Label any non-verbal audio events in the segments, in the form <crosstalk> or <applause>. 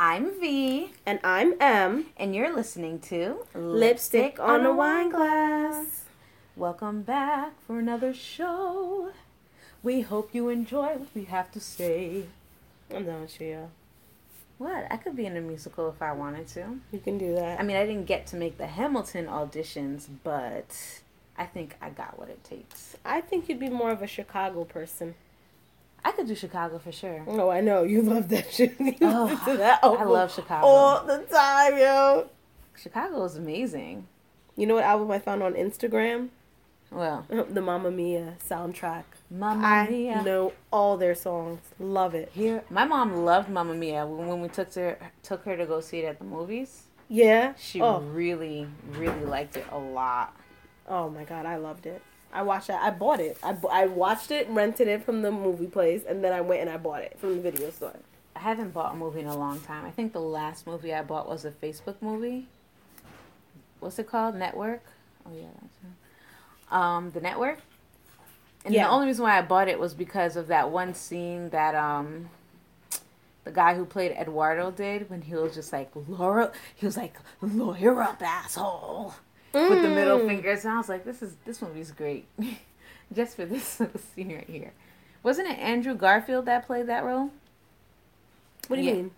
I'm V, And I'm M. and you're listening to Lipstick on a Wine Glass. Welcome back for another show. We hope you enjoy what we have to say. I'm done with you. yo. What? I could be in a musical if I wanted to. You can do that. I mean, I didn't get to make the Hamilton auditions, but I think I got what it takes. I think you'd be more of a Chicago person. I could do Chicago for sure. Oh, I know. You love that shit. <laughs> You Oh, to that I love Chicago. all the time, yo. Chicago is amazing. You know what album I found on Instagram? Well, <laughs> The Mamma Mia soundtrack. Mamma I Mia. know all their songs. Love it. Here, my mom loved Mamma Mia when, when we took her took her to go see it at the movies. Yeah. She oh. really, really liked it a lot. oh my god, I loved it. I watched it. I bought it. I, I watched it, rented it from the movie place, and then I went and I bought it from the video store. I haven't bought a movie in a long time. I think the last movie I bought was a Facebook movie. What's it called? Network. Oh yeah, that's it. Um, the Network. And Yeah. the only reason why I bought it was because of that one scene that um, the guy who played Eduardo did when he was just like Laura. He was like, "Lawyer up, asshole," with the middle Mm. fingers, and I was like, "This is this movie's great." <laughs> Just for this little <laughs> scene right here. Wasn't it Andrew Garfield that played that role? What do you Yeah. mean?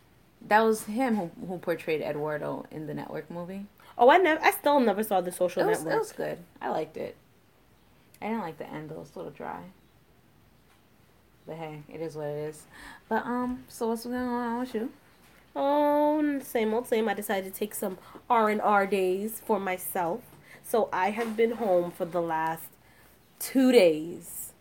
That was him who, who portrayed Eduardo in the network movie. Oh, I never. I still never saw the Social It was, Network. it was good. I liked it. I didn't like the end though; it was a little dry. But hey, it is what it is. But um, so what's going on with you? Oh, same old same. I decided to take some R and R days for myself. So I have been home for the last two days.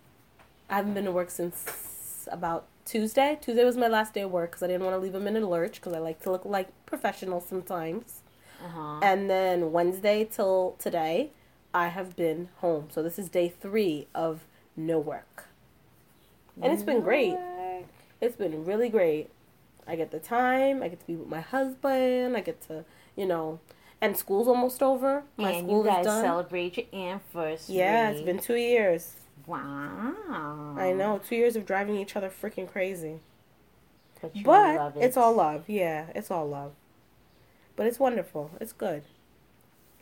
I haven't been to work since about Tuesday. Tuesday was my last day of work because I didn't want to leave them in a lurch because I like to look like professional sometimes. Uh huh. And then Wednesday till today, I have been home. So this is day three of no work. And it's been great. It's been really great. I get the time. I get to be with my husband. I get to, you know, and school's almost over. My and school you guys is done. celebrate your anniversary. yeah, it's been two years. wow. I know, two years of driving each other freaking crazy. but, you But love it. it's all love. Yeah, it's all love. But it's wonderful. It's good.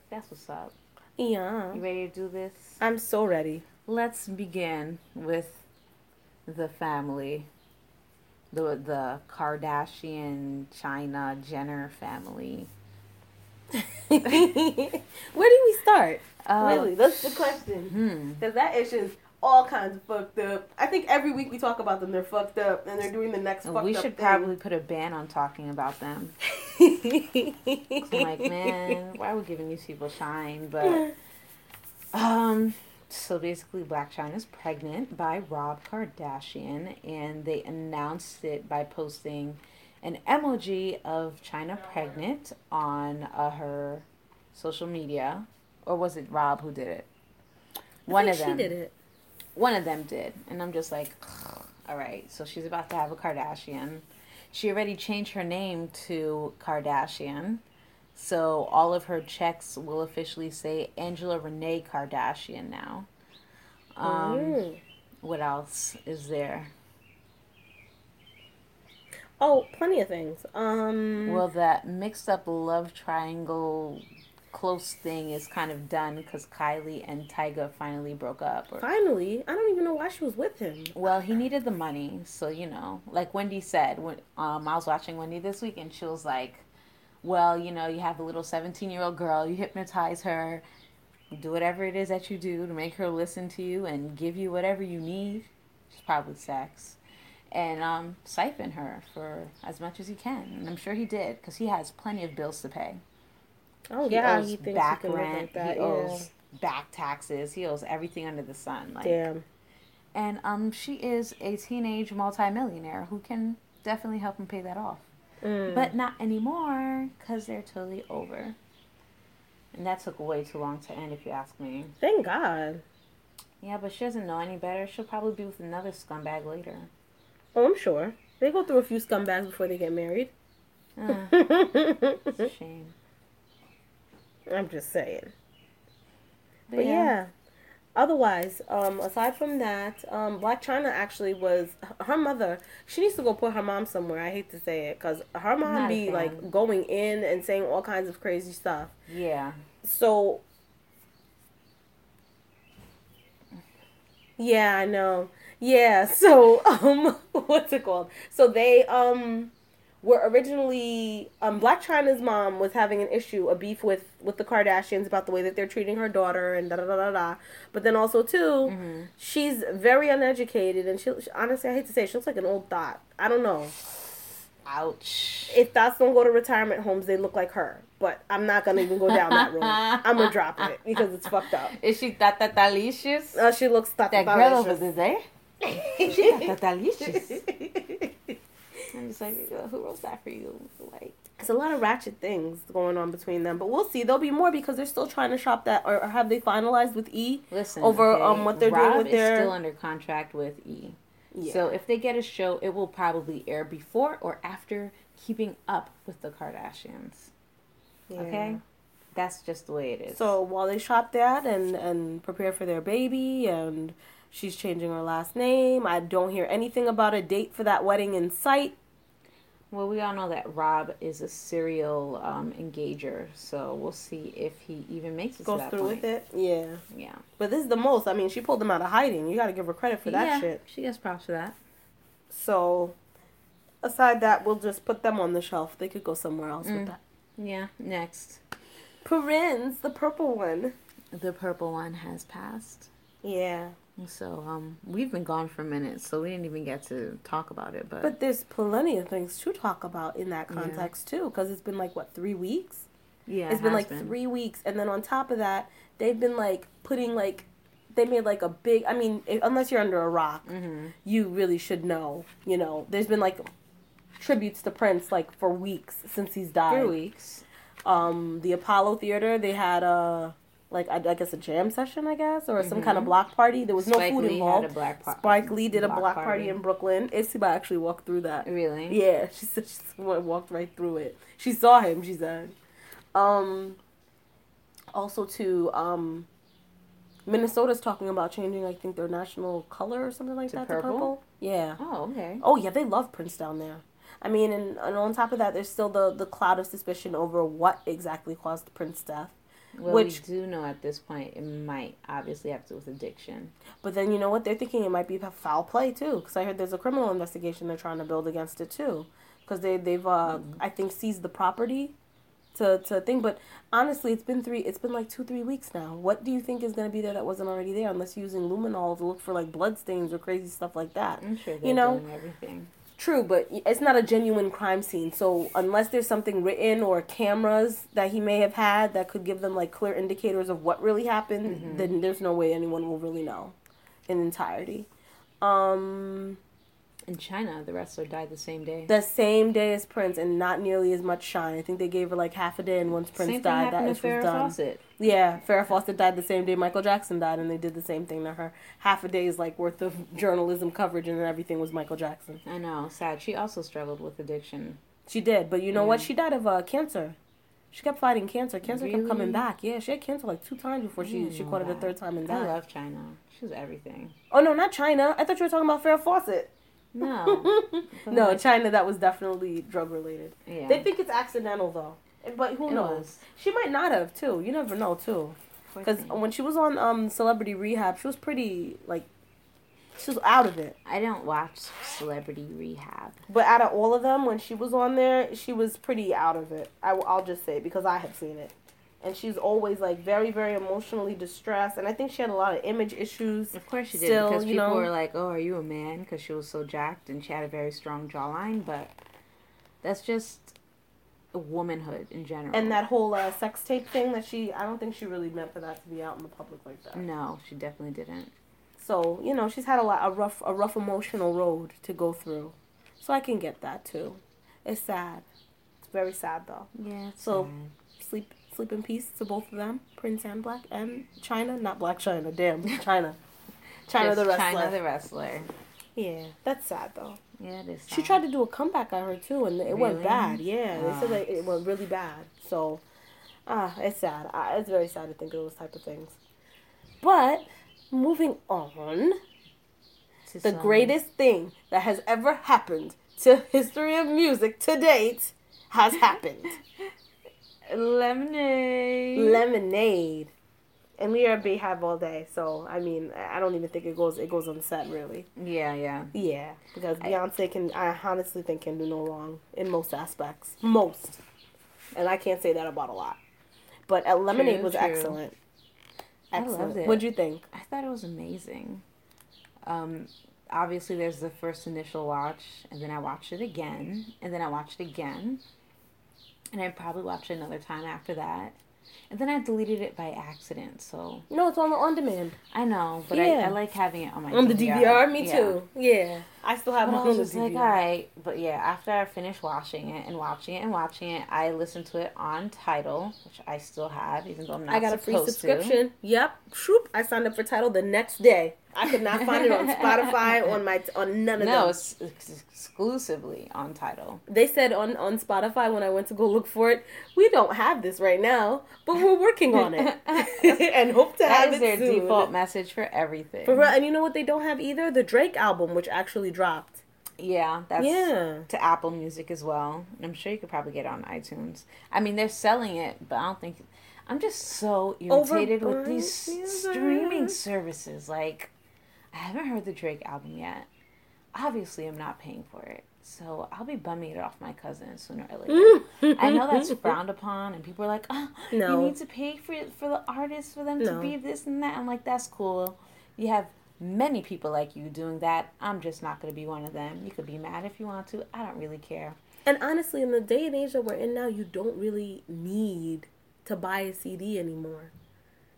That's what's up. Yeah, You ready to do this? I'm so ready. Let's begin with the family. The the Kardashian Chyna Jenner family. <laughs> Where do we start? Uh, really, that's the question. Hmm. Because that issue's all kinds of fucked up. I think every week we talk about them, they're fucked up, and they're doing the next fucked up. We up should thing. probably put a ban on talking about them. <laughs> I'm like, man, why are we giving these people shine? But <laughs> um, so basically, Blac Chyna's pregnant by Rob Kardashian, and they announced it by posting an emoji of Chyna pregnant on uh, her social media, or was it Rob who did it? One of them. She did it. one of them did. And i'm just like all right so she's about to have a kardashian. She already changed her name to kardashian so all of her checks will officially say angela renee kardashian now um, Mm. what else is there Oh, plenty of things. Um. well that mixed up love triangle close thing is kind of done because kylie and tyga finally broke up or finally, I don't even know why she was with him. Well, he needed the money, so you know, like Wendy said, when um, I was watching Wendy this week, and she was like, "Well, you know, you have a little seventeen-year-old girl, you hypnotize her, do whatever it is that you do to make her listen to you and give you whatever you need, which probably sex, and um, siphon her for as much as he can." And I'm sure he did because he has plenty of bills to pay. Oh He yeah, owes he thinks back he rent, that. he yeah. owes back taxes, he owes everything under the sun. Like, Damn. and um, she is a teenage multimillionaire who can definitely help him pay that off. Mm. But not anymore because they're totally over. And that took way too long to end, if you ask me. thank God. Yeah, but she doesn't know any better. She'll probably be with another scumbag later. Oh, I'm sure they go through a few scumbags before they get married. Uh, it's a shame. I'm just saying. But, But yeah. Otherwise, um, aside from that, um, Blac Chyna actually was her mother. She needs to go put her mom somewhere. I hate to say it because her mom Not be like going in and saying all kinds of crazy stuff. Yeah. So, yeah, I know. Yeah, <laughs> so um, <laughs> what's it called? So they um were originally um Blac Chyna's mom was having an issue, a beef with with the Kardashians about the way that they're treating her daughter and da da da da da. But then also too, Mm-hmm. she's very uneducated and she, she honestly I hate to say it, she looks like an old thought. I don't know Ouch. if thoughts don't go to retirement homes, they look like her. But I'm not gonna even go down that road. <laughs> I'm gonna drop it because it's fucked up. Is she that that delicious? Uh, she looks that that girl over there. <laughs> She that that delicious. I'm just like, who wrote that for you? Like, There's a lot of ratchet things going on between them, but we'll see. There'll be more because they're still trying to shop that, or, or have they finalized with E? listen. Over, okay, um, what they're doing Rob with is their- still under contract with E. Yeah. So if they get a show, it will probably air before or after Keeping Up with the Kardashians. Yeah. Okay, that's just the way it is. So while they shop that and and prepare for their baby, and she's changing her last name, I don't hear anything about a date for that wedding in sight. Well, we all know that Rob is a serial um, engager, so we'll see if he even makes it Goes to that through point. with it. Yeah. Yeah, But this is the most. I mean, she pulled them out of hiding. You got to give her credit for that yeah, shit. She gets props for that. So, aside that, we'll just put them on the shelf. They could go somewhere else Mm. with that. Yeah. Next, Prince, the purple one. the purple one has passed. Yeah. So um, we've been gone for a minute, so we didn't even get to talk about it. But, But there's plenty of things to talk about in that Yeah. context too, because it's been like what three weeks. yeah, it's it been like three weeks, and then on top of that, they've been like putting like they made like a big. I mean, unless you're under a rock, Mm-hmm. you really should know. You know, there's been like tributes to Prince like for weeks since he's died. Three weeks. um the Apollo Theater. They had a like I, I guess a jam session, I guess, or some kind of block party. There was no Mm-hmm. Food Lee had involved. a black par- Spike Lee did a block block party. party. in Brooklyn. Isiba actually walked through that. Really? Yeah, she said she <laughs> walked right through it. She saw him. She said. Um. Also, to um. Minnesota's talking about changing. I think their national color or something like To that. purple? To purple. Yeah. Oh, okay. Oh yeah, they love Prince down there. I mean, and, and on top of that, there's still the the cloud of suspicion over what exactly caused Prince's death. Well, Which- we do know at this point it might obviously have to do with addiction. But then you know what? They're thinking it might be foul play too, because I heard there's a criminal investigation they're trying to build against it too, because they they've uh I think seized the property, to to think. But honestly, it's been three. It's been like two three weeks now. What do you think is gonna be there that wasn't already there? Unless you're using luminol to look for like blood stains or crazy stuff like that. I'm sure they're You know, doing everything. True, but it's not a genuine crime scene. So unless there's something written or cameras that he may have had that could give them like clear indicators of what really happened, then there's no way anyone will really know in entirety. Um In Chyna, the wrestler died the same day. the same day as Prince and not nearly as much shine. I think they gave her like half a day and once Prince same died that was Farrah done. Fawcett. Yeah, Farrah Fawcett died the same day Michael Jackson died and they did the same thing to her. Half a day's like worth of <laughs> journalism coverage and then everything was Michael Jackson. I know, sad. She also struggled with addiction. She did, but you know what? She died of uh, cancer. She kept fighting cancer. Cancer kept coming back. Yeah, she had cancer like two times before she she caught it a third time and died. I love Chyna. She was everything. Oh no, not Chyna. I thought you were talking about Farrah Fawcett. No. <laughs> no, Chyna. That was definitely drug related. Yeah. They think it's accidental though, but who It knows? was. She might not have too. You never know too. Because when she was on um Celebrity Rehab, she was pretty like she was out of it. I don't watch Celebrity Rehab. But out of all of them, when she was on there, she was pretty out of it. I, will just say because I have seen it, and she's always like very, very emotionally distressed. And I think she had a lot of image issues. Of course she did because people know- were like, "Oh, are you a man?" Because she was so jacked and she had a very strong jawline. But that's just womanhood in general. And that whole uh, sex tape thing that she, I don't think she really meant for that to be out in the public like that. no, she definitely didn't. So you know, she's had a lot, a rough, a rough emotional road to go through. So I can get that too. It's sad. It's very sad though. Yeah. So- Sleep, sleep in peace to both of them, Prince and Black, and Chyna, not Blac Chyna. Damn, <laughs> Chyna. Chyna the wrestler. Chyna the wrestler. Yeah, that's sad though. Yeah, it is. She tried to do a comeback on her too, and it went bad. Yeah, they said that it went really bad. So, ah, it's sad. I, it's very sad to think of those type of things. But moving on. The greatest thing that has ever happened to history of music to date has happened. <laughs> lemonade. Lemonade. And we are Beyhive all day, so I mean, I don't even think it goes it goes on set really. yeah, yeah. Yeah, because Beyonce can, I honestly think, can do no wrong in most aspects. Most. And I can't say that about a lot. But uh, Lemonade True, was true. excellent. I loved it. What'd you think? I thought it was amazing. Um, obviously, there's the first initial watch, and then I watched it again, and then I watched it again, and I probably watched it another time after that, and then I deleted it by accident. So No, it's on the on demand. I know, but Yeah. I, I like having it on my On the DVR, me Yeah. too. Yeah. I still have But I mine was on the just like, DVR. all right, but yeah, after I finished watching it and watching it and watching it, I listened to it on Tidal, which I still have, even though I'm not. I got a free supposed to. subscription. Yep. Shoop. I signed up for Tidal the next day. I could not find it on <laughs> Spotify, on my on none of No, them. it's ex- exclusively on Tidal. They said on on Spotify when I went to go look for it, we don't have this right now, but we're working on it <laughs> and hope to That have is it their soon. default message for everything. For real, and you know what they don't have either? The Drake album, which actually dropped. Yeah, that's Yeah. to Apple Music as well. I'm sure you could probably get it on iTunes. I mean, they're selling it, but I don't think. I'm just so irritated with these music. streaming services. Like, I haven't heard the Drake album yet. Obviously, I'm not paying for it. So I'll be bumming it off my cousin sooner or later. <laughs> I know that's frowned upon, and people are like, "Oh, No. you need to pay for for the artists for them to be this and that." I'm like, "That's cool. You have many people like you doing that. I'm just not going to be one of them. You could be mad if you want to. I don't really care." And honestly, in the day and age that we're in now, you don't really need to buy a CD anymore.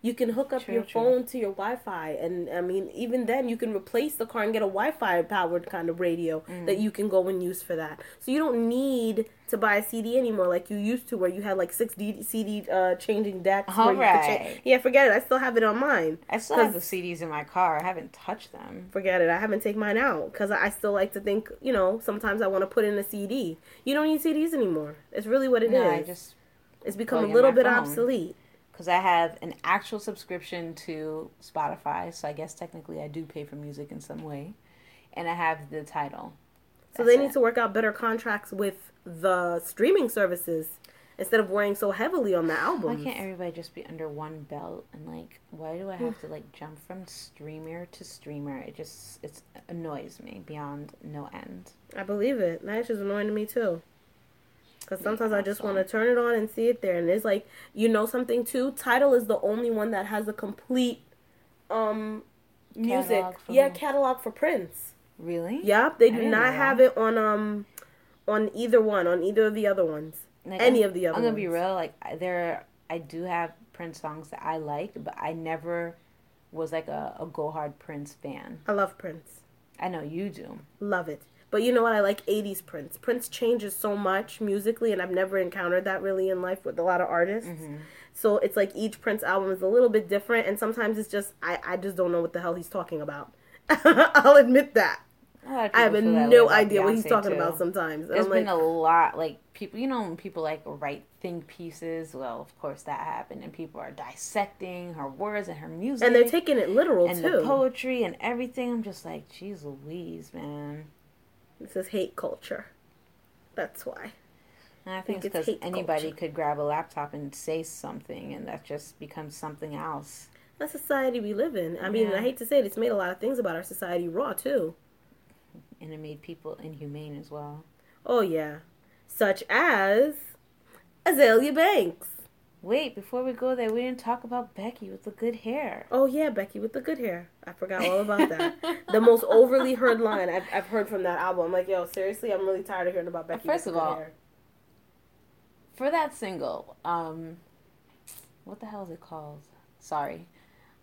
You can hook up True, your true. phone to your Wi-Fi, and I mean, even then, you can replace the car and get a Wi-Fi powered kind of radio Mm. that you can go and use for that. So you don't need to buy a CD anymore like you used to, where you had like six D- CD uh, changing decks. where you could cha- Alright. yeah, forget it. I still have it on mine. I still have the CDs in my car. I haven't touched them. Forget it. I haven't taken mine out because I still like to think, you know, sometimes I want to put in a CD. You don't need CDs anymore. It's really what it is. no, I just It's become a little bit phone. obsolete. Because I have an actual subscription to Spotify, so I guess technically I do pay for music in some way, and I have the Tidal. So That's they it. need to work out better contracts with the streaming services instead of worrying so heavily on the album. Why can't everybody just be under one belt and like why do I have to like jump from streamer to streamer? It just it annoys me beyond no end. I believe it. That just annoying to me too. Because sometimes I just want to turn it on and see it there. And it's like, you know something too? Tidal is the only one that has a complete um music. Catalog yeah, catalog for Prince. Really? Yep, they do know have it on um on either one, on either of the other ones. Like, Any I'm- of the other ones. I'm gonna be ones. real. Like there, I do have Prince songs that I like, but I never was like a, a go hard Prince fan. I love Prince. I know you do. Love it. But you know what? I like 80s Prince. Prince changes so much musically, and I've never encountered that really in life with a lot of artists. Mm-hmm. So it's like each Prince album is a little bit different, and sometimes it's just, I, I just don't know what the hell he's talking about. <laughs> I'll admit that. A lot of I have people feel that way no idea what he's talking too. about sometimes. And There's I'm been like, a lot like people. You know when people like write think pieces. Well, of course that happened, and people are dissecting her words and her music, and they're taking it literal and too. the poetry and everything. I'm just like, geez, Louise, man. This is hate culture. That's why. And I think think it's because anybody culture. could grab a laptop and say something, and that just becomes something else. That's society we live in. I mean, Yeah. I hate to say it, it's made a lot of things about our society raw too. And it made people inhumane as well. Oh yeah, such as Azealia Banks. Wait, before we go there, we didn't talk about Becky with the good hair. Oh yeah, Becky with the good hair. I forgot all about that. <laughs> the most overly heard line I've, I've heard from that album. I'm like, yo, seriously, I'm really tired of hearing about Becky. First with of the good all, hair. for that single, um, what the hell is it called? Sorry,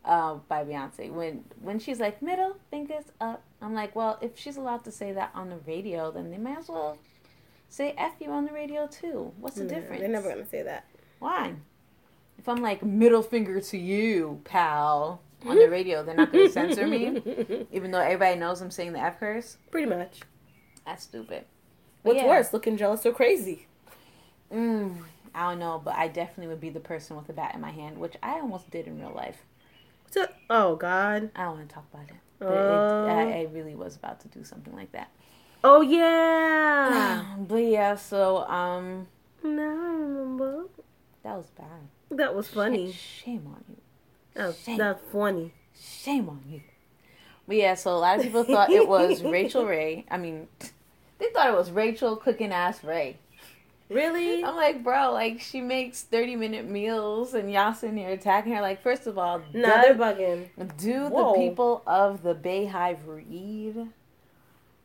uh, by Beyonce. When when she's like middle fingers up, I'm like, well, if she's allowed to say that on the radio, then they might as well say "f you" on the radio too. What's the Yeah, difference? They're never gonna say that. Why? If I'm like middle finger to you, pal, on the radio, they're not gonna censor me, <laughs> even though everybody knows I'm saying the f curse. Pretty much. That's stupid. But What's yeah. worse, looking jealous or crazy? Mm, I don't know, but I definitely would be the person with a bat in my hand, which I almost did in real life. Oh God. I don't want to talk about it. But it, I, I really was about to do something like that. Oh yeah. <sighs> but yeah, so um, now I remember. That was bad. That was funny. Sh- Shame on you. That was, Shame. that's funny. Shame on you. But yeah, so a lot of people thought it was <laughs> Rachael Ray. I mean, they thought it was Rachael cooking ass Ray. Really? I'm like, bro, like she makes 30 minute meals and y'all sitting here attacking her. Like, first of all, No, they're bugging. do Whoa. the people of the Beyhive read?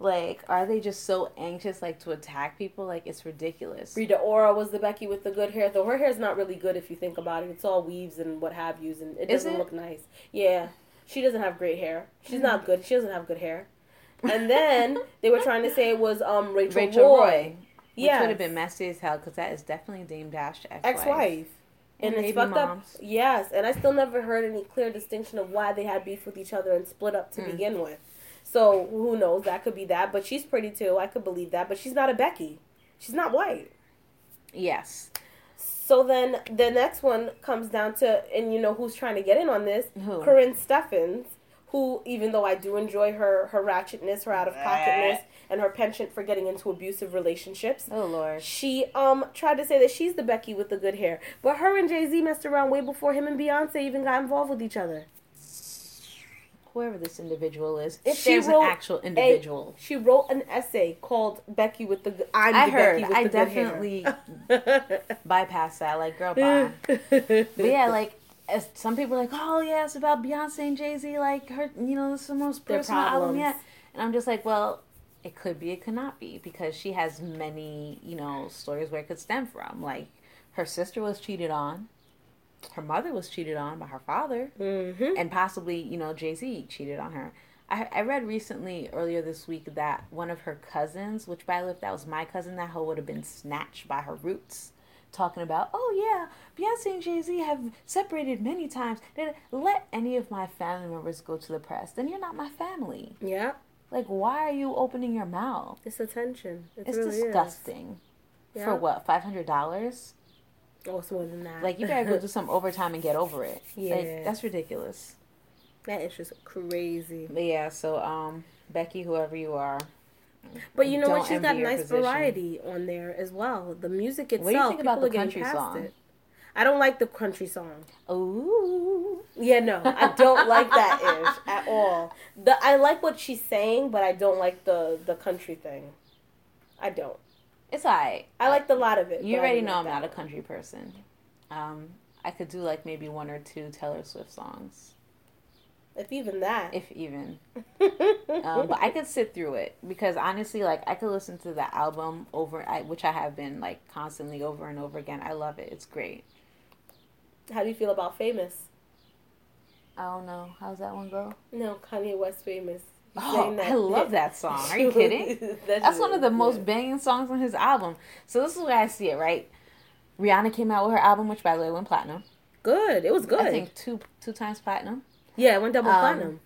Like, are they just so anxious, like, to attack people? Like, it's ridiculous. Rita Ora was the Becky with the good hair, though her hair's not really good if you think about it. It's all weaves and what have yous, and it Is doesn't it? look nice. Yeah, she doesn't have great hair. She's Mm. not good. She doesn't have good hair. And then they were trying to say it was um Rachel, Rachel Roy, Roy. Which would have been messy as hell because that is definitely Dame Dash ex-wife. ex-wife. And, And, it's fucked moms. up. Yes, and I still never heard any clear distinction of why they had beef with each other and split up to Mm. begin with. So who knows? That could be that. But she's pretty too. I could believe that. But she's not a Becky. She's not white. Yes. So then the next one comes down to, and you know who's trying to get in on this? Who? Karrine Steffans, who, even though I do enjoy her her ratchetness, her out of pocketness, and her penchant for getting into abusive relationships, Oh, Lord. she um tried to say that she's the Becky with the good hair. But her and Jay Z messed around way before him and Beyonce even got involved with each other. Whoever this individual is, if She there's an actual individual. She wrote an essay called Becky with the. I'm I the heard. Becky with I the definitely good hair. <laughs> bypass that. Like, girl, bye. But yeah, <laughs> like, as some people are like, oh, yeah, it's about Beyonce and Jay Z. Like, her, you know, this is the most personal album yet. And I'm just like, well, it could be, it could not be. Because she has many, you know, stories where it could stem from. Like, her sister was cheated on. Her mother was cheated on by her father. hmm and possibly you know Jay Z cheated on her. I, I read recently earlier this week that one of her cousins, which by the way, if that was my cousin, that hoe would have been snatched by her roots. Talking about, oh yeah, Beyonce and Jay Z have separated many times. Then let any of my family members go to the press. Then you're not my family. Yeah, Like, why are you opening your mouth? it's attention. It It's really is. disgusting. Yeah. For what? Five hundred dollars? Oh, it's more than that. Like you better go <laughs> do some overtime and get over it. Yeah. Like, that's ridiculous. that is just crazy. But yeah, so um, Becky, whoever you are, But you know what? She's got nice position. variety on there as well. The music itself. What do you think about people the country song? It. I don't like the country song. ooh, Yeah, no, I don't like that <laughs> ish at all. The I like what she's saying, but I don't like the the country thing. I don't. It's alright. I like the lot of it. You already know I'm not a country person. Um, I could do like maybe one or two Taylor Swift songs, If even that. if even. <laughs> Um, but I could sit through it because honestly, like I could listen to the album over, I, which I have been like constantly over and over again. I love it. It's great. How do you feel about famous? I don't know how's that one go. No, Kanye West famous. Oh, I love that song. Are <laughs> you kidding? That's one of the most banging songs on his album. So this is where I see it, right? Rihanna came out with her album, which by the way went platinum. good. It was good. I think two two times platinum. yeah, it went double Um, platinum.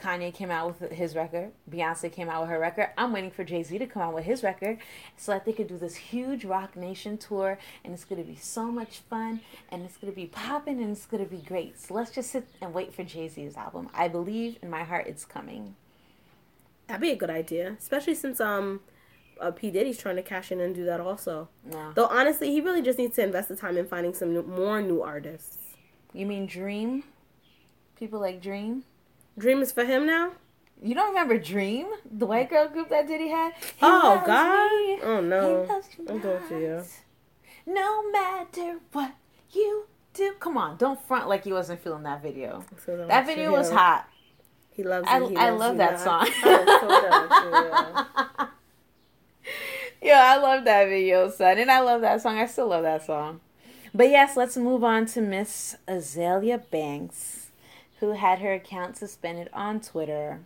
Kanye came out with his record. Beyonce came out with her record. I'm waiting for Jay Z to come out with his record so that they could do this huge Roc Nation tour, and it's gonna be so much fun, and it's gonna be popping, and it's gonna be great. So let's just sit and wait for Jay Z's album. I believe in my heart it's coming. That'd be a good idea, especially since um, uh, P Diddy's trying to cash in and do that also. No, Though honestly, he really just needs to invest the time in finding some new, more new artists. you mean Dream? People like Dream. Dream is for him now. You don't remember Dream, the white mm. girl group that Diddy had? He Oh God! me. Oh He no! I'm going to you. No matter what you do, come on, don't front like you wasn't feeling that video. That video was hot. He loves I, you. He I loves love that not. song. <laughs> I'm so done with yeah. <laughs> yeah, I love that video, son, and I love that song. I still love that song. But yes, let's move on to Miss Azealia Banks, who had her account suspended on Twitter.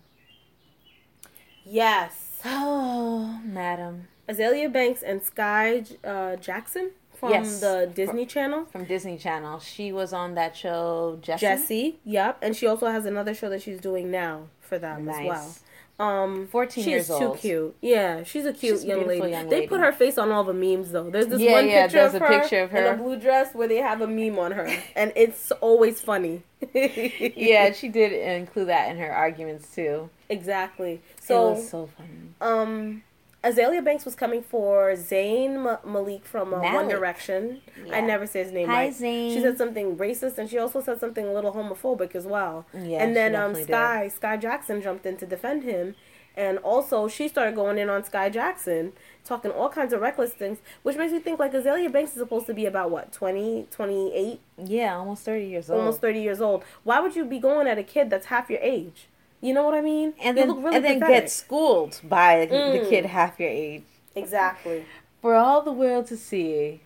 Yes. Oh, <sighs> madam. Azealia Banks and Skai uh, Jackson from Yes. the Disney Channel. From Disney Channel. She was on that show, Jessie. Jessie, yep, and she also has another show that she's doing now for them Nice. as well. Um, 14 she's years too cute. Yeah, she's a cute She's young lady. young They put her face on all the memes though. There's this Yeah, one yeah, picture, there's of a her picture of her in a blue dress where they have a meme on her, <laughs> and it's always funny. <laughs> yeah, she did include that in her arguments too. exactly. it So, was so funny. um, Azealia Banks was coming for Zayn Ma- Malik from uh, One Direction. Yeah. I never say his name Hi, right. Zayn. She said something racist, and she also said something a little homophobic as well. Yeah, and then um, Skai Skai Jackson jumped in to defend him, and also she started going in on Skai Jackson, talking all kinds of reckless things, which makes me think like Azealia Banks is supposed to be about what 20, 28, Yeah, almost 30 years old. almost thirty years old. Why would you be going at a kid that's half your age? You know what I mean? and You then, really and then get schooled by the Mm. kid half your age. exactly. For all the world to see.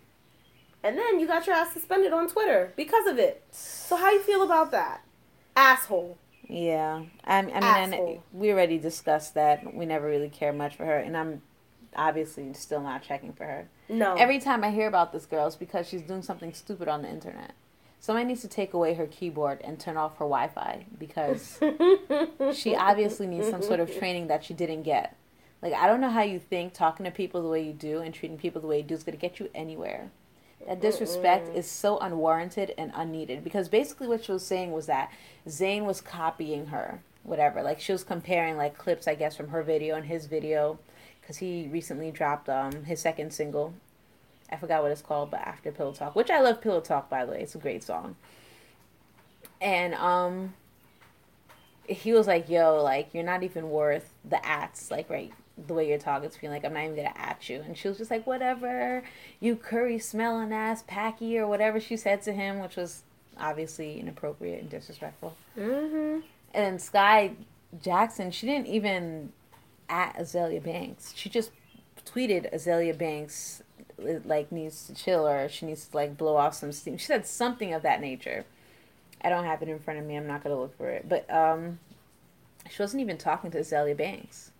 And then you got your ass suspended on Twitter because of it. So how you feel about that? Asshole. Yeah, I, I mean, and we already discussed that. We never really care much for her, and I'm obviously still not checking for her. No. Every time I hear about this girl, it's because she's doing something stupid on the internet. Somebody needs to take away her keyboard and turn off her Wi-Fi because <laughs> she obviously needs some sort of training that she didn't get. Like I don't know how you think talking to people the way you do and treating people the way you do is going to get you anywhere. That disrespect is so unwarranted and unneeded because basically what she was saying was that Zayn was copying her, whatever. Like she was comparing like clips, I guess, from her video and his video because he recently dropped um his second single. I forgot what it's called, but after Pillow Talk, which I love Pillow Talk by the way, it's a great song. And um, he was like, "Yo, like you're not even worth the ats, like right." The way you're talking to me, like I'm not even gonna at you, and she was just like, "Whatever, you curry smelling ass packy or whatever." She said to him, which was obviously inappropriate and disrespectful. mm-hmm. And then Skai Jackson, she didn't even at Azealia Banks. She just tweeted Azealia Banks like needs to chill or she needs to like blow off some steam. She said something of that nature. I don't have it in front of me. I'm not gonna look for it. But um, she wasn't even talking to Azealia Banks.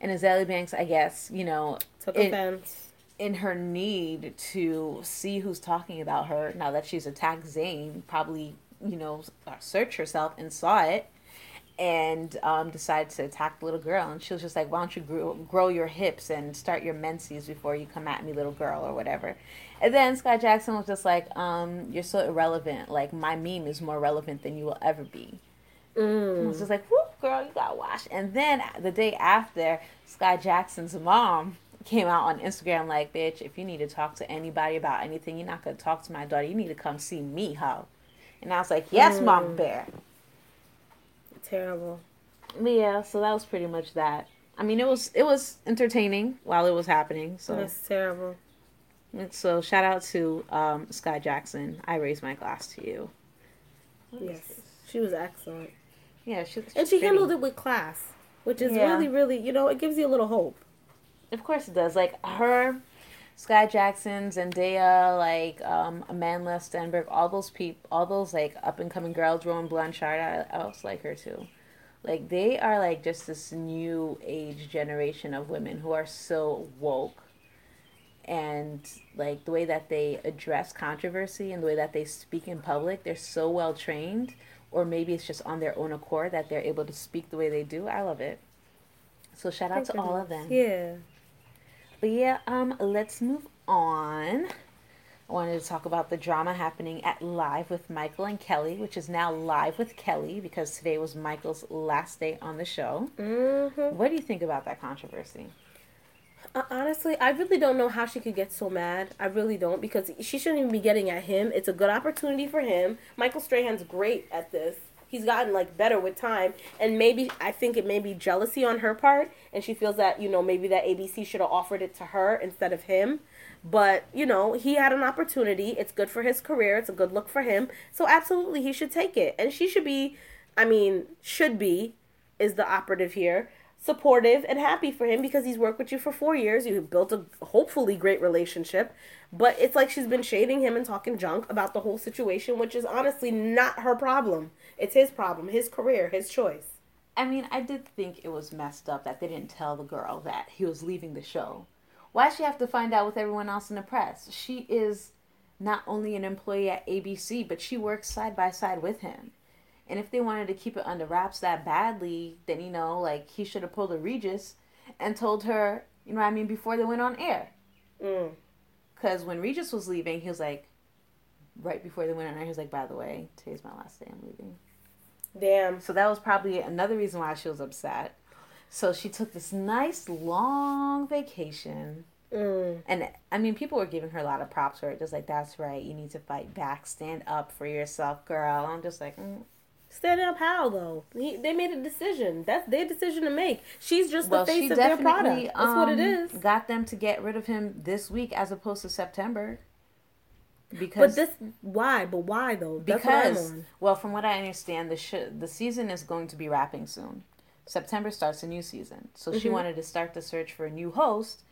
And Azealia Banks, I guess, you know, Took offense. in her need to see who's talking about her now that she's attacked Zayn, probably you know search herself and saw it, and um, decided to attack the little girl. And she was just like, "Why don't you grow, grow your hips and start your menses before you come at me, little girl, or whatever." And then Skai Jackson was just like, um, "You're so irrelevant. Like my meme is more relevant than you will ever be." I was Mm. just like, whoop, girl, you got washed. And then the day after, Skai Jackson's mom came out on Instagram like, bitch, if you need to talk to anybody about anything, you're not going to talk to my daughter. You need to come see me, ho. And I was like, yes, mom Bear. Terrible. But yeah, so that was pretty much that. I mean, it was it was entertaining while it was happening. So That's terrible. And so shout out to um, Skai Jackson. I raise my glass to you. Yes. She was excellent. Yeah, she, And she handled it with class, which is Yeah. really, really, you know, it gives you a little hope. Of course it does. Like her, Skai Jackson, Zendaya, like um, Amandla Stenberg, all those people, all those like up and coming girls, Rowan Blanchard, I, I also like her too. Like they are like just this new age generation of women who are so woke, and like the way that they address controversy and the way that they speak in public, they're so well trained. Or maybe it's just on their own accord that they're able to speak the way they do. I love it. So shout out to all of them. Yeah. But yeah, um, let's move on. I wanted to talk about the drama happening at Live with Michael and Kelly, which is now Live with Kelly because today was Michael's last day on the show. Mm-hmm. What do you think about that controversy? Uh, honestly, I really don't know how she could get so mad. I really don't because she shouldn't even be getting at him. It's a good opportunity for him. Michael Strahan's great at this. He's gotten like better with time, and maybe I think it may be jealousy on her part, and she feels that you know maybe that ABC should have offered it to her instead of him. But you know he had an opportunity. It's good for his career. It's a good look for him. So absolutely he should take it, and she should be. I mean, should be is the operative here supportive and happy for him because he's worked with you for four years. You built a hopefully great relationship. But it's like she's been shading him and talking junk about the whole situation, which is honestly not her problem. It's his problem, his career, his choice. I mean, I did think it was messed up that they didn't tell the girl that he was leaving the show. Why she have to find out with everyone else in the press? She is not only an employee at ABC, but she works side by side with him. And if they wanted to keep it under wraps that badly, then you know, like he should have pulled a Regis and told her, you know what I mean, before they went on air. Mm. Because when Regis was leaving, he was like, right before they went on air, he was like, by the way, today's my last day, I'm leaving. Damn. So that was probably another reason why she was upset. So she took this nice long vacation. Mm. And I mean, people were giving her a lot of props for it. Just like, that's right, you need to fight back, stand up for yourself, girl. I'm just like, mm. Stand up how though? He, they made a decision. That's their decision to make. She's just well, the face she of their definitely product. That's what it um, got them to get rid of him this week as opposed to September. But this why? But why though? That's what I'm because well, from what I understand, the sh- the season is going to be wrapping soon. September starts a new season, so she Mhm. wanted to start the search for a new host,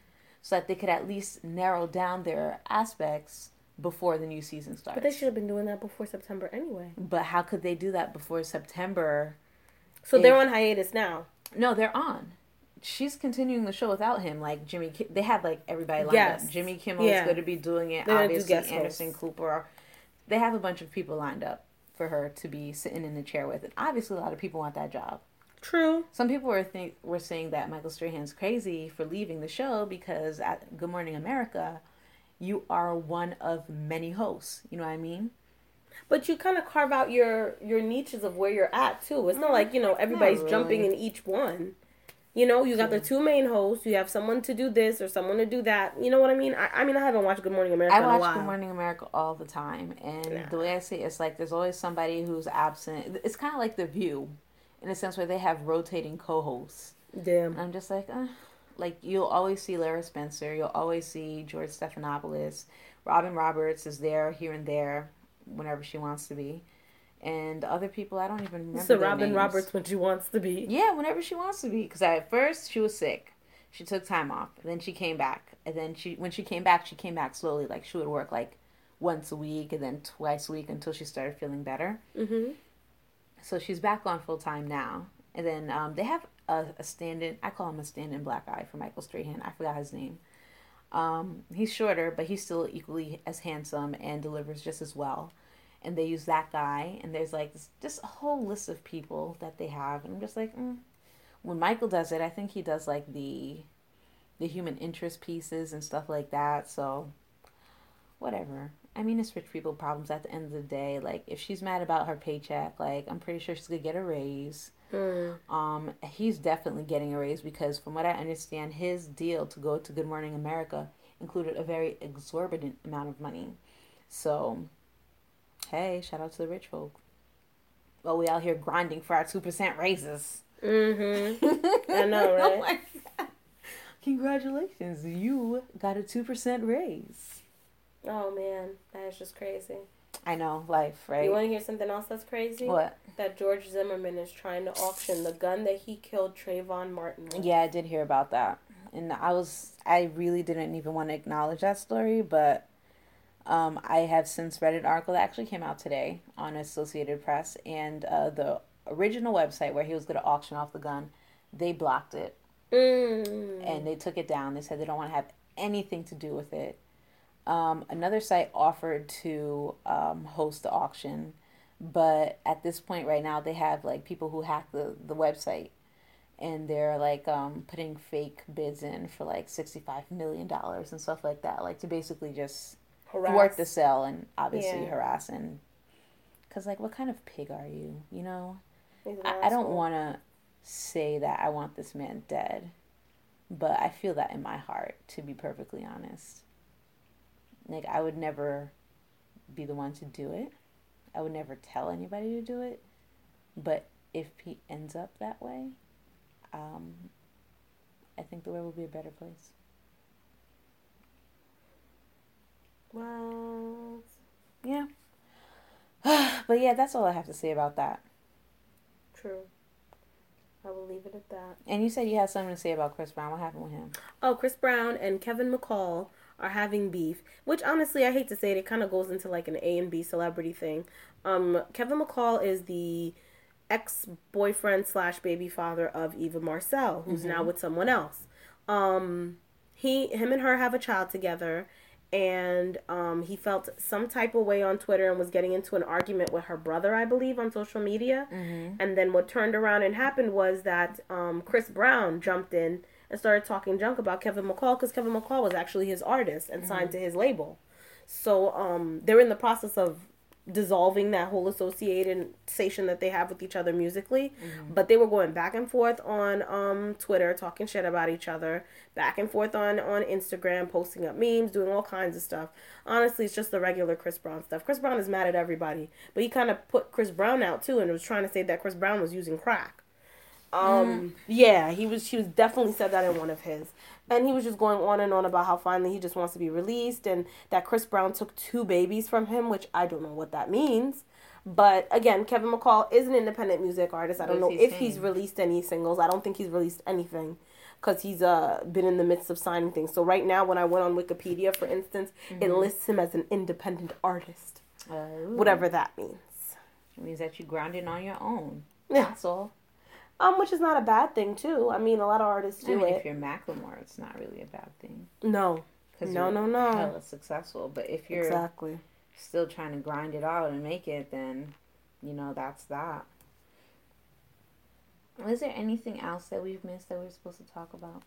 so that they could at least narrow down their aspects before the new season starts. But they should have been doing that before September anyway. But how could they do that before September? So they're on hiatus now. No, they're on. She's continuing the show without him. Like Jimmy, Ki- they have like everybody lined Yes. up. Jimmy Kimmel Yeah. is going to be doing it. They're gonna do Obviously, Anderson hosts. Cooper. They have a bunch of people lined up for her to be sitting in the chair with. And obviously, a lot of people want that job. True. Some people were think were saying that Michael Strahan's crazy for leaving the show because at Good Morning America, you are one of many hosts. You know what I mean? But you kind of carve out your your niches of where you're at too. It's not mm-hmm. like you know everybody's really. jumping in each one. You know, you got the two main hosts. You have someone to do this or someone to do that. You know what I mean? I, I mean, I haven't watched Good Morning America I in a watch. Good Morning America all the time, and Nah. the way I see it, it's like there's always somebody who's absent. It's kind of like The View, in a sense where they have rotating co-hosts. Damn. And I'm just like, uh, like you'll always see Lara Spencer, you'll always see George Stephanopoulos, Robin Roberts is there here and there whenever she wants to be, and other people I don't even remember. So Robin names. Roberts when she wants to be. Yeah, whenever she wants to be. Because at first she was sick, she took time off, and then she came back, and then she when she came back, she came back slowly. Like she would work like once a week and then twice a week until she started feeling better. Mm-hmm. So she's back on full time now. And then um, they have a, a stand in, I call him a stand in black eye for Michael Strahan. I forgot his name. Um, he's shorter, but he's still equally as handsome and delivers just as well. And they use that guy, and there's like this, just a whole list of people that they have. And I'm just like, mm. when Michael does it, I think he does like the the human interest pieces and stuff like that. So, whatever. I mean, it's rich people problems at the end of the day. Like, if she's mad about her paycheck, like, I'm pretty sure she's gonna get a raise. Mm. Um, he's definitely getting a raise because, from what I understand, his deal to go to Good Morning America included a very exorbitant amount of money. So, hey, shout out to the rich folk. Well, we out here grinding for our two percent raises. Mm-hmm. I <laughs> know, right? Oh. <laughs> Congratulations, you got a two percent raise. Oh man, that is just crazy. I know, life, right? You want to hear something else that's crazy? what? That George Zimmerman is trying to auction the gun that he killed Trayvon Martin with. Yeah, I did hear about that. And I was I really didn't even want to acknowledge that story, but um, I have since read an article that actually came out today on Associated Press and uh, the original website where he was going to auction off the gun, they blocked it Mm. and they took it down. They said they don't want to have anything to do with it. Um, another site offered to um, host the auction, but at this point right now they have like people who hack the, the website and they're like um, putting fake bids in for like $65 million and stuff like that like to basically just Harass. thwart the sale and obviously Yeah. harass and because like what kind of pig are you you know I, I don't want to say that I want this man dead, but I feel that in my heart, to be perfectly honest. Like, I would never be the one to do it. I would never tell anybody to do it. But if he ends up that way, um, I think the world will be a better place. Well, Yeah. <sighs> but yeah, that's all I have to say about that. true. I will leave it at that. And you said you had something to say about Chris Brown. What happened with him? Oh, Chris Brown and Kevin McCall are having beef, which honestly I hate to say it, it kind of goes into like an A and B celebrity thing. Um, Kevin McCall is the ex boyfriend slash baby father of Eva Marcille, who's now with someone else. Um, he, him, and her have a child together, and um, he felt some type of way on Twitter and was getting into an argument with her brother, I believe, on social media. Mm-hmm. And then what turned around and happened was that um, Chris Brown jumped in and started talking junk about Kevin McCall because Kevin McCall was actually his artist and signed to his label. So um, they're in the process of dissolving that whole association that they have with each other musically. But they were going back and forth on um, Twitter, talking shit about each other, back and forth on, on Instagram, posting up memes, doing all kinds of stuff. Honestly, it's just the regular Chris Brown stuff. Chris Brown is mad at everybody, but he kind of put Chris Brown out too and was trying to say that Chris Brown was using crack. Um, yeah, he was. He was definitely said that in one of his, and he was just going on and on about how finally he just wants to be released, and that Chris Brown took two babies from him, which I don't know what that means. But again, Kevin McCall is an independent music artist. I don't know he if he's released any singles. I don't think he's released anything because he's uh been in the midst of signing things. So right now, when I went on Wikipedia, for instance, it Mm-hmm. lists him as an independent artist, Uh, whatever that means. It means that you're grounded on your own. Yeah. That's all. Um, which is not a bad thing too. I mean, a lot of artists I do mean, it. if you're Macklemore, it's not really a bad thing. No, Cause No, no, no. Hella successful, but if you're exactly. still trying to grind it out and make it, then you know that's that. Was there anything else that we've missed that we are supposed to talk about?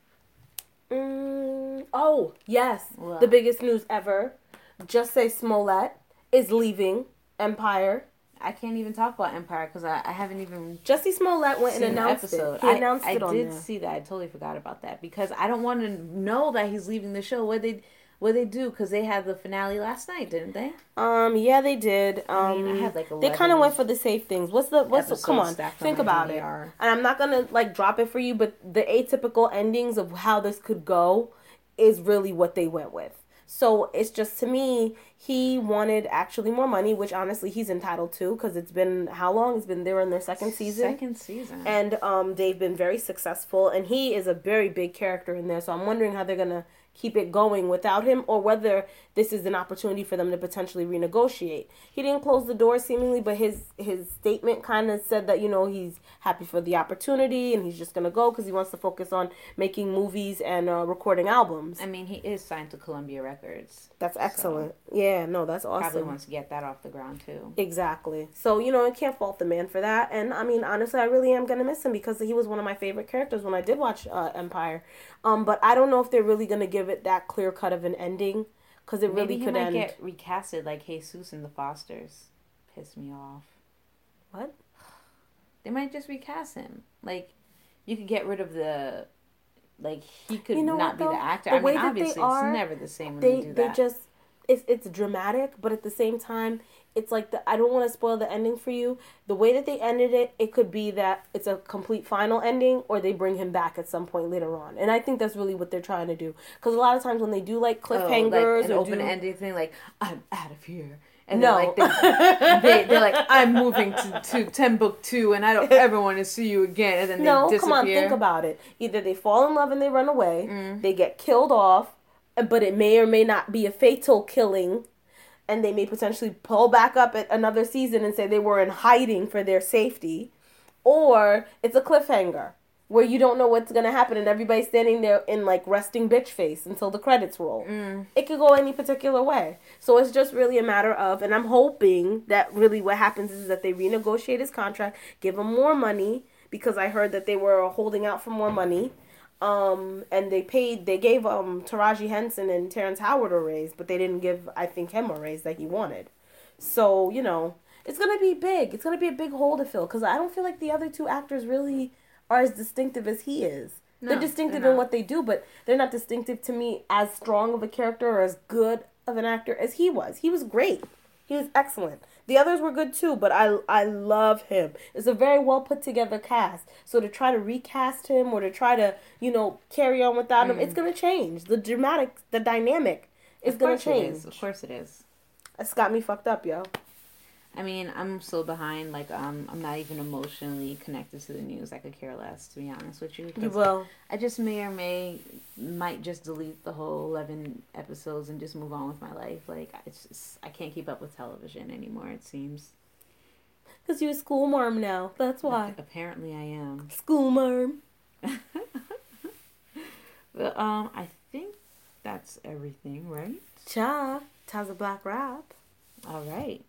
Mm, oh yes, What? the biggest news ever. Jussie Smollett is leaving Empire. I can't even talk about Empire because I, I haven't even Jussie Smollett went and announced episode. it. He announced I, it I did there. see that. I totally forgot about that because I don't want to know that he's leaving the show. What they what they do because they had the finale last night, didn't they? Um, yeah, they did. Um, I mean, I had, like, they kind of went for the safe things. What's the what's the, come on? Think about it. And I'm not gonna like drop it for you, but the atypical endings of how this could go is really what they went with. So it's just to me, he wanted actually more money, which honestly he's entitled to because it's been how long? It's been there in their second season. Second season. and um, they've been very successful and he is a very big character in there so i'm wondering how they're gonna keep it going without him or whether this is an opportunity for them to potentially renegotiate he didn't close the door seemingly but his his statement kind of said that you know he's happy for the opportunity and he's just gonna go because he wants to focus on making movies and uh, recording albums I mean, he is signed to Columbia Records. that's excellent yeah no that's awesome. Probably wants to get that off the ground too. Exactly. So, you know, I can't fault the man for that. And I mean, honestly, I really am going to miss him because he was one of my favorite characters when I did watch uh, Empire. Um, but I don't know if they're really going to give it that clear cut of an ending because it Maybe really could end. get recasted like Jesus in the Fosters. Piss me off. What? They might just recast him. Like, you could get rid of the. Like he could You know not what, be the actor. The I way mean, that they obviously, are, it's never the same when They, they, do they just, it's, it's dramatic, but at the same time, it's like the, I don't want to spoil the ending for you. The way that they ended it, it could be that it's a complete final ending, or they bring him back at some point later on. And I think that's really what they're trying to do. Because a lot of times when they do like Oh, cliffhangers like an or open ended thing, like I'm out of here. And No. then, like they, <laughs> they they're like I'm moving to to Timbuktu, and I don't ever want to see you again. And then they No, disappear. come on, think about it. Either they fall in love and they run away, Mm. they get killed off, but it may or may not be a fatal killing, and they may potentially pull back up at another season and say they were in hiding for their safety, or it's a cliffhanger where you don't know what's gonna happen and everybody's standing there in like resting bitch face until the credits roll. Mm. It could go any particular way. So it's just really a matter of, and I'm hoping that really what happens is that they renegotiate his contract, give him more money because I heard that they were holding out for more money. Um, and they paid, they gave um Taraji Henson and Terrence Howard a raise, but they didn't give, I think, him a raise that he wanted. So you know, it's gonna be big. It's gonna be a big hole to fill because I don't feel like the other two actors really are as distinctive as he is. they're distinctive they're in what they do, but they're not distinctive to me as strong of a character or as good of an actor as he was. He was great. He was excellent. The others were good too, but I I love him. It's a very well put together cast. So to try to recast him or to try to you know carry on without him, it's mm. gonna change. The dramatic, the dynamic is Of gonna change. is. Of course it is. It's got me fucked up, yo. I mean, I'm so behind. Like, um, I'm not even emotionally connected to the news. I could care less, to be honest with you. You will. I just may or may might just delete the whole 11 episodes and just move on with my life. Like, it's just, I can't keep up with television anymore. It seems. Cause you're a school marm now. That's why. Apparently, I am. <laughs> School marm. <laughs> But um, I think that's everything, right? Cha, Taza Black Rap. All right.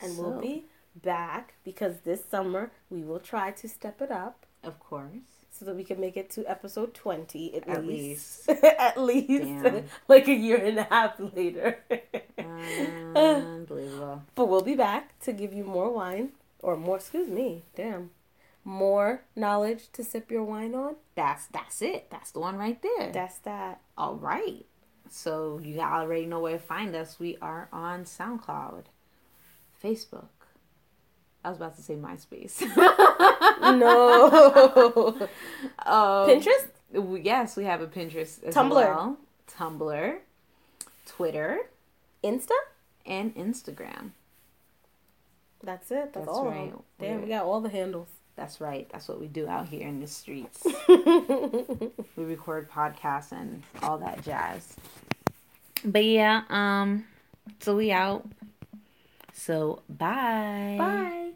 And So- we'll be back because this summer we will try to step it up Of course. so that we can make it to episode 20 at, At least. <laughs> at least. <laughs> Like a year and a half later. <laughs> Unbelievable. but we'll be back to give you more wine, or more, excuse me, damn, more knowledge to sip your wine on. That's that's it. That's the one right there. That's that. All right. So you already know where to find us. We are on SoundCloud, Facebook. I was about to say MySpace. No. <laughs> um, Pinterest? we- Yes, we have a Pinterest as Tumblr. well. Tumblr, Twitter, Insta? and Instagram. That's it. That's, That's all. right. Damn, we We're- got all the handles. That's right. That's what we do out here in the streets. <laughs> We record podcasts and all that jazz. But yeah, um, so we out. So bye. Bye.